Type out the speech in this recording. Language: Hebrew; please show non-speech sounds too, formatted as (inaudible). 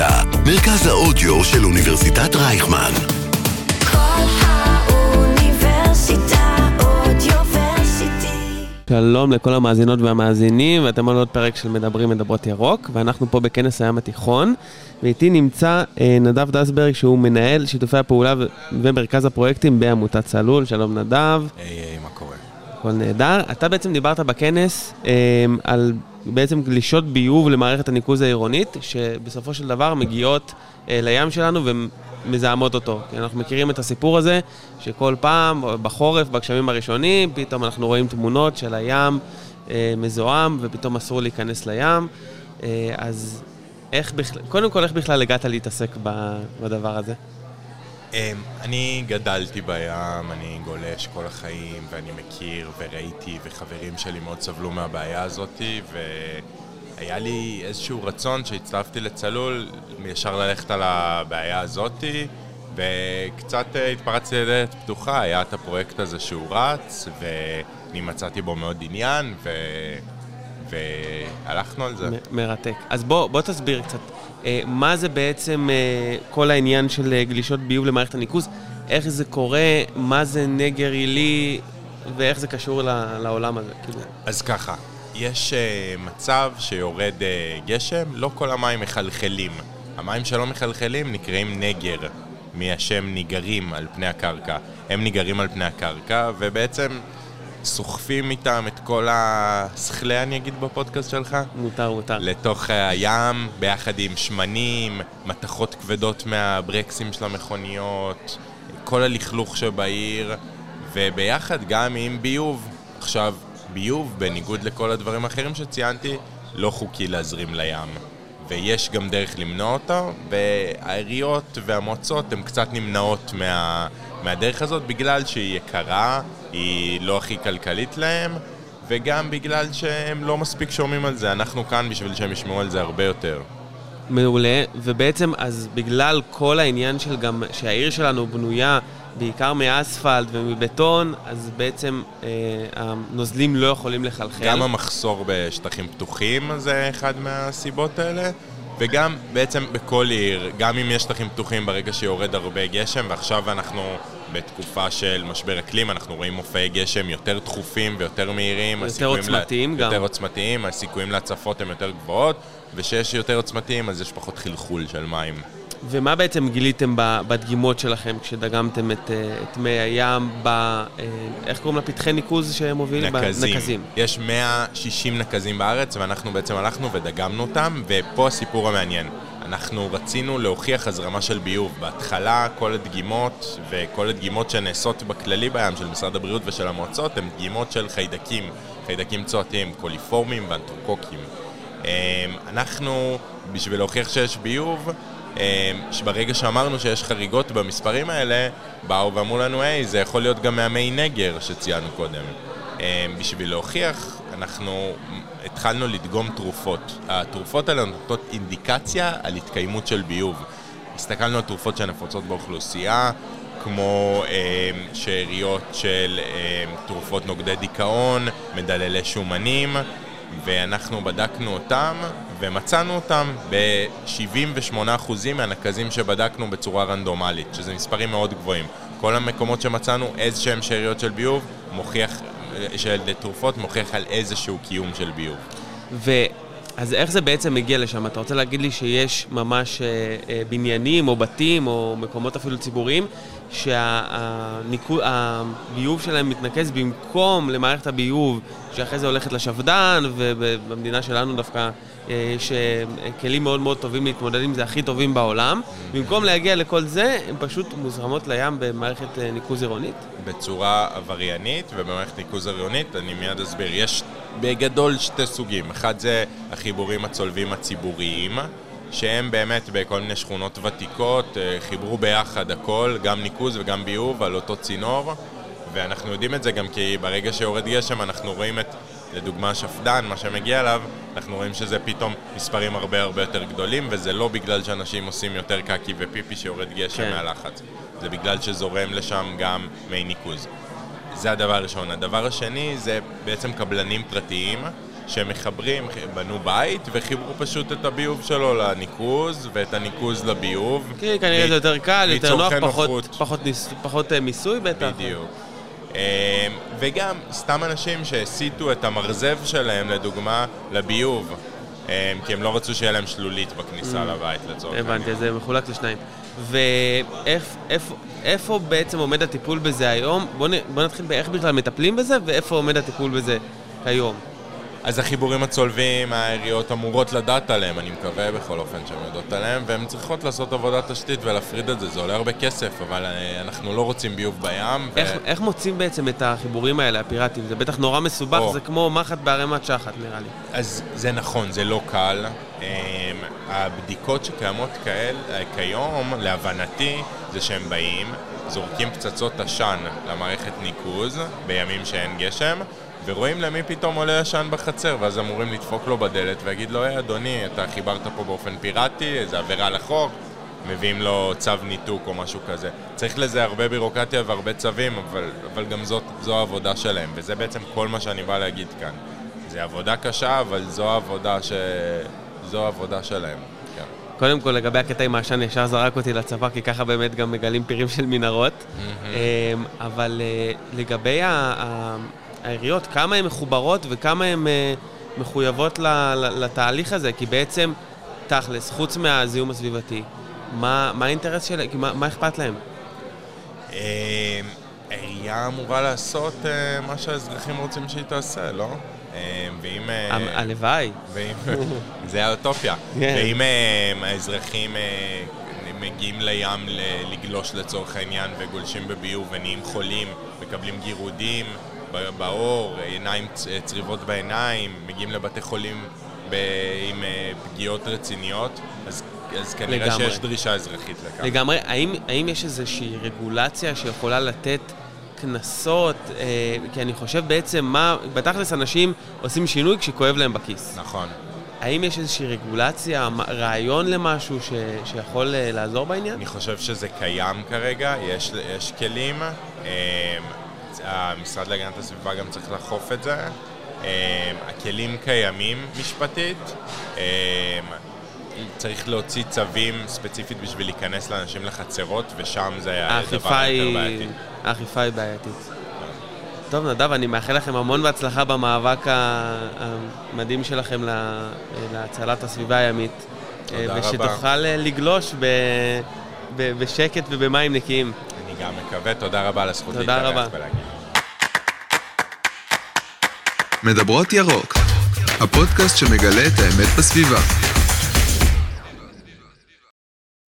האוניברסיטה, מרכז האודיו של אוניברסיטת רייכמן. כל האוניברסיטה אודיוורסיטי. שלום לכל המאזינות והמאזינים, ואתם על עוד פרק של מדברים מדברות ירוק, ואנחנו פה בכנס הים התיכון, ואיתי נמצא אה, נדב דסברג, שהוא מנהל שיתופי הפעולה ו- ומרכז הפרויקטים בעמותת צלול. שלום נדב, היי, היי, מה קורה? הכל נהדר. אתה בעצם דיברת בכנס אה, על בעצם גלישות ביוב למערכת הניקוז העירונית, שבסופו של דבר מגיעות אה, לים שלנו ומזהמות אותו. כי אנחנו מכירים את הסיפור הזה, שכל פעם, בחורף, בגשמים הראשונים, פתאום אנחנו רואים תמונות של הים אה, מזוהם, ופתאום אסור להיכנס לים. אה, אז איך בכלל, קודם כל, איך בכלל הגעת להתעסק בדבר הזה? אמ, אני גדלתי בים, אני גולש כל החיים, ואני מכיר וראיתי, וחברים שלי מאוד סבלו מהבעיה הזאתי, והיה לי איזשהו רצון שהצטרפתי לצלול, ישר ללכת על הבעיה הזאתי, וקצת אה, התפרצתי לדלת פתוחה, היה את הפרויקט הזה שהוא רץ, ואני מצאתי בו מאוד עניין, ו... והלכנו על זה. מ- מרתק. אז בוא, בוא תסביר קצת, אה, מה זה בעצם אה, כל העניין של אה, גלישות ביוב למערכת הניקוז, איך זה קורה, מה זה נגר עילי, ואיך זה קשור ל- לעולם הזה, כאילו. אז ככה, יש uh, מצב שיורד uh, גשם, לא כל המים מחלחלים. המים שלא מחלחלים נקראים נגר, מהשם ניגרים על פני הקרקע. הם ניגרים על פני הקרקע, ובעצם סוחפים איתם את כל השכלי, אני אגיד בפודקאסט שלך, מותר, מותר. לתוך הים, ביחד עם שמנים, מתכות כבדות מהברקסים של המכוניות, כל הלכלוך שבעיר, וביחד גם עם ביוב. עכשיו, ביוב, בניגוד לכל הדברים האחרים שציינתי, לא חוקי להזרים לים. ויש גם דרך למנוע אותו, והעיריות והמועצות הן קצת נמנעות מה, מהדרך הזאת בגלל שהיא יקרה, היא לא הכי כלכלית להם, וגם בגלל שהם לא מספיק שומעים על זה. אנחנו כאן בשביל שהם ישמעו על זה הרבה יותר. מעולה, ובעצם אז בגלל כל העניין של גם, שהעיר שלנו בנויה בעיקר מאספלט ומבטון, אז בעצם אה, הנוזלים לא יכולים לחלחל. גם המחסור בשטחים פתוחים זה אחד מהסיבות האלה, וגם בעצם בכל עיר, גם אם יש שטחים פתוחים ברגע שיורד הרבה גשם, ועכשיו אנחנו בתקופה של משבר אקלים, אנחנו רואים מופעי גשם יותר דחופים ויותר מהירים. יותר עוצמתיים לה, גם. יותר עוצמתיים, הסיכויים להצפות הן יותר גבוהות, וכשיש יותר עוצמתיים אז יש פחות חלחול של מים. ומה בעצם גיליתם בדגימות שלכם כשדגמתם את, אה, את מי הים ב... אה, איך קוראים לפתחי ניקוז שהם מובילים? נקזים. נקזים. יש 160 נקזים בארץ, ואנחנו בעצם הלכנו ודגמנו אותם, ופה הסיפור המעניין. אנחנו רצינו להוכיח הזרמה של ביוב. בהתחלה כל הדגימות וכל הדגימות שנעשות בכללי בים של משרד הבריאות ושל המועצות הן דגימות של חיידקים, חיידקים צואתיים, קוליפורמים ואנטרוקוקים. אמ, אנחנו, בשביל להוכיח שיש ביוב, שברגע שאמרנו שיש חריגות במספרים האלה, באו ואמרו לנו, היי, זה יכול להיות גם מהמי נגר שציינו קודם. אמ, בשביל להוכיח, אנחנו התחלנו לדגום תרופות. התרופות האלה נותנות אינדיקציה על התקיימות של ביוב. הסתכלנו על תרופות שנפוצות באוכלוסייה, כמו אה, שאריות של אה, תרופות נוגדי דיכאון, מדללי שומנים, ואנחנו בדקנו אותם ומצאנו אותם ב-78% מהנקזים שבדקנו בצורה רנדומלית, שזה מספרים מאוד גבוהים. כל המקומות שמצאנו איזה שהם שאריות של ביוב, מוכיח, של תרופות מוכיח על איזשהו קיום של ביוב. ו... אז איך זה בעצם מגיע לשם? אתה רוצה להגיד לי שיש ממש אה, אה, בניינים או בתים או מקומות אפילו ציבוריים שהביוב שלהם מתנקז במקום למערכת הביוב שאחרי זה הולכת לשפד"ן ובמדינה שלנו דווקא אה, יש אה, כלים מאוד מאוד טובים להתמודד עם זה, הכי טובים בעולם. במקום להגיע לכל זה, הן פשוט מוזרמות לים במערכת אה, ניקוז עירונית. בצורה עבריינית ובמערכת ניקוז הריונית, אני מיד אסביר. יש בגדול שתי סוגים. אחד זה החיבורים הצולבים הציבוריים, שהם באמת בכל מיני שכונות ותיקות, אה, חיברו ביחד הכל, גם ניקוז וגם ביוב, על אותו צינור. ואנחנו יודעים את זה גם כי ברגע שיורד גשם אנחנו רואים את, לדוגמה שפד"ן, מה שמגיע אליו, אנחנו רואים שזה פתאום מספרים הרבה הרבה יותר גדולים, וזה לא בגלל שאנשים עושים יותר קקי ופיפי שיורד גשם כן. מהלחץ. זה בגלל שזורם לשם גם מי ניקוז. זה הדבר הראשון. הדבר השני זה בעצם קבלנים פרטיים שהם מחברים, בנו בית וחיברו פשוט את הביוב שלו לניקוז ואת הניקוז לביוב. כן, כנראה זה יותר קל, יותר נוח, פחות-. פחות ניס- פחות אה, מיסוי בטח. בדיוק. אה, וגם סתם אנשים שהסיטו את המרזב שלהם, לדוגמה, לביוב. אה, כי הם לא רצו שיהיה להם שלולית בכניסה לבית לצורך העניין. הבנתי, זה מחולק לשניים. ואיפה בעצם עומד הטיפול בזה היום? בוא, נ, בוא נתחיל באיך בכלל מטפלים בזה, ואיפה עומד הטיפול בזה כיום. אז החיבורים הצולבים, העיריות אמורות לדעת עליהם, אני מקווה בכל אופן שהן יודעות עליהם, והן צריכות לעשות עבודת תשתית ולהפריד את זה, זה עולה הרבה כסף, אבל אה, אנחנו לא רוצים ביוב בים. ו- איך, איך מוצאים בעצם את החיבורים האלה, הפיראטיים? זה בטח נורא מסובך, או. זה כמו מחט בערימת שחת נראה לי. אז זה נכון, זה לא קל. אמ, הבדיקות שקיימות כאל, אה, כיום, להבנתי, זה שהם באים, זורקים פצצות עשן למערכת ניקוז בימים שאין גשם, ורואים למי פתאום עולה עשן בחצר, ואז אמורים לדפוק לו בדלת ולהגיד לו, היי אדוני, אתה חיברת פה באופן פיראטי, זה עבירה על החוק, מביאים לו צו ניתוק או משהו כזה. צריך לזה הרבה בירוקרטיה והרבה צווים, אבל, אבל גם זאת, זו העבודה שלהם, וזה בעצם כל מה שאני בא להגיד כאן. זה עבודה קשה, אבל זו העבודה, ש... זו העבודה שלהם. כן. קודם כל, לגבי הקטע עם העשן, ישר זרק אותי לצבא, כי ככה באמת גם מגלים פירים של מנהרות. אמ, אבל אה, לגבי ה- העיריות, כמה הן מחוברות וכמה הן אה, מחויבות ל- ל- לתהליך הזה? כי בעצם, תכלס, חוץ מהזיהום הסביבתי, מה מה האינטרס שלהם? מה מה אכפת להם? אה, העירייה אמורה לעשות אה, מה שהאזרחים רוצים שהיא תעשה, לא? אה, ואם... אה, הלוואי. (laughs) זה האוטופיה. כן. ואם האזרחים מגיעים לים לגלוש לצורך העניין וגולשים בביוב ונהיים חולים, מקבלים גירודים בעור, עיניים צריבות בעיניים, מגיעים לבתי חולים ב- עם אה, פגיעות רציניות, אז, אז כנראה לגמרי. שיש דרישה אזרחית לכך. לגמרי, האם, האם יש איזושהי רגולציה שיכולה לתת קנסות? אה, כי אני חושב בעצם מה, בתכלס אנשים עושים שינוי כשכואב להם בכיס. נכון. האם יש איזושהי רגולציה, רעיון למשהו ש, שיכול אה, לעזור בעניין? אני חושב שזה קיים כרגע, יש, יש כלים. המשרד להגנת הסביבה גם צריך לאכוף את זה. אה, הכלים קיימים משפטית. אה, צריך להוציא צווים ספציפית בשביל להיכנס לאנשים לחצרות, ושם זה היה דבר יותר היא, בעייתי. האכיפה היא בעייתית. טוב, נדב, אני מאחל לכם המון בהצלחה במאבק המדהים שלכם לה- להצלת הסביבה הימית. תודה אה, רבה. ושתוכל אה, לגלוש ב, ב, בשקט ובמים נקיים. גם מקווה, תודה רבה על הזכות להתארח. ולהגיד. מדברות ירוק, הפודקאסט שמגלה את האמת בסביבה.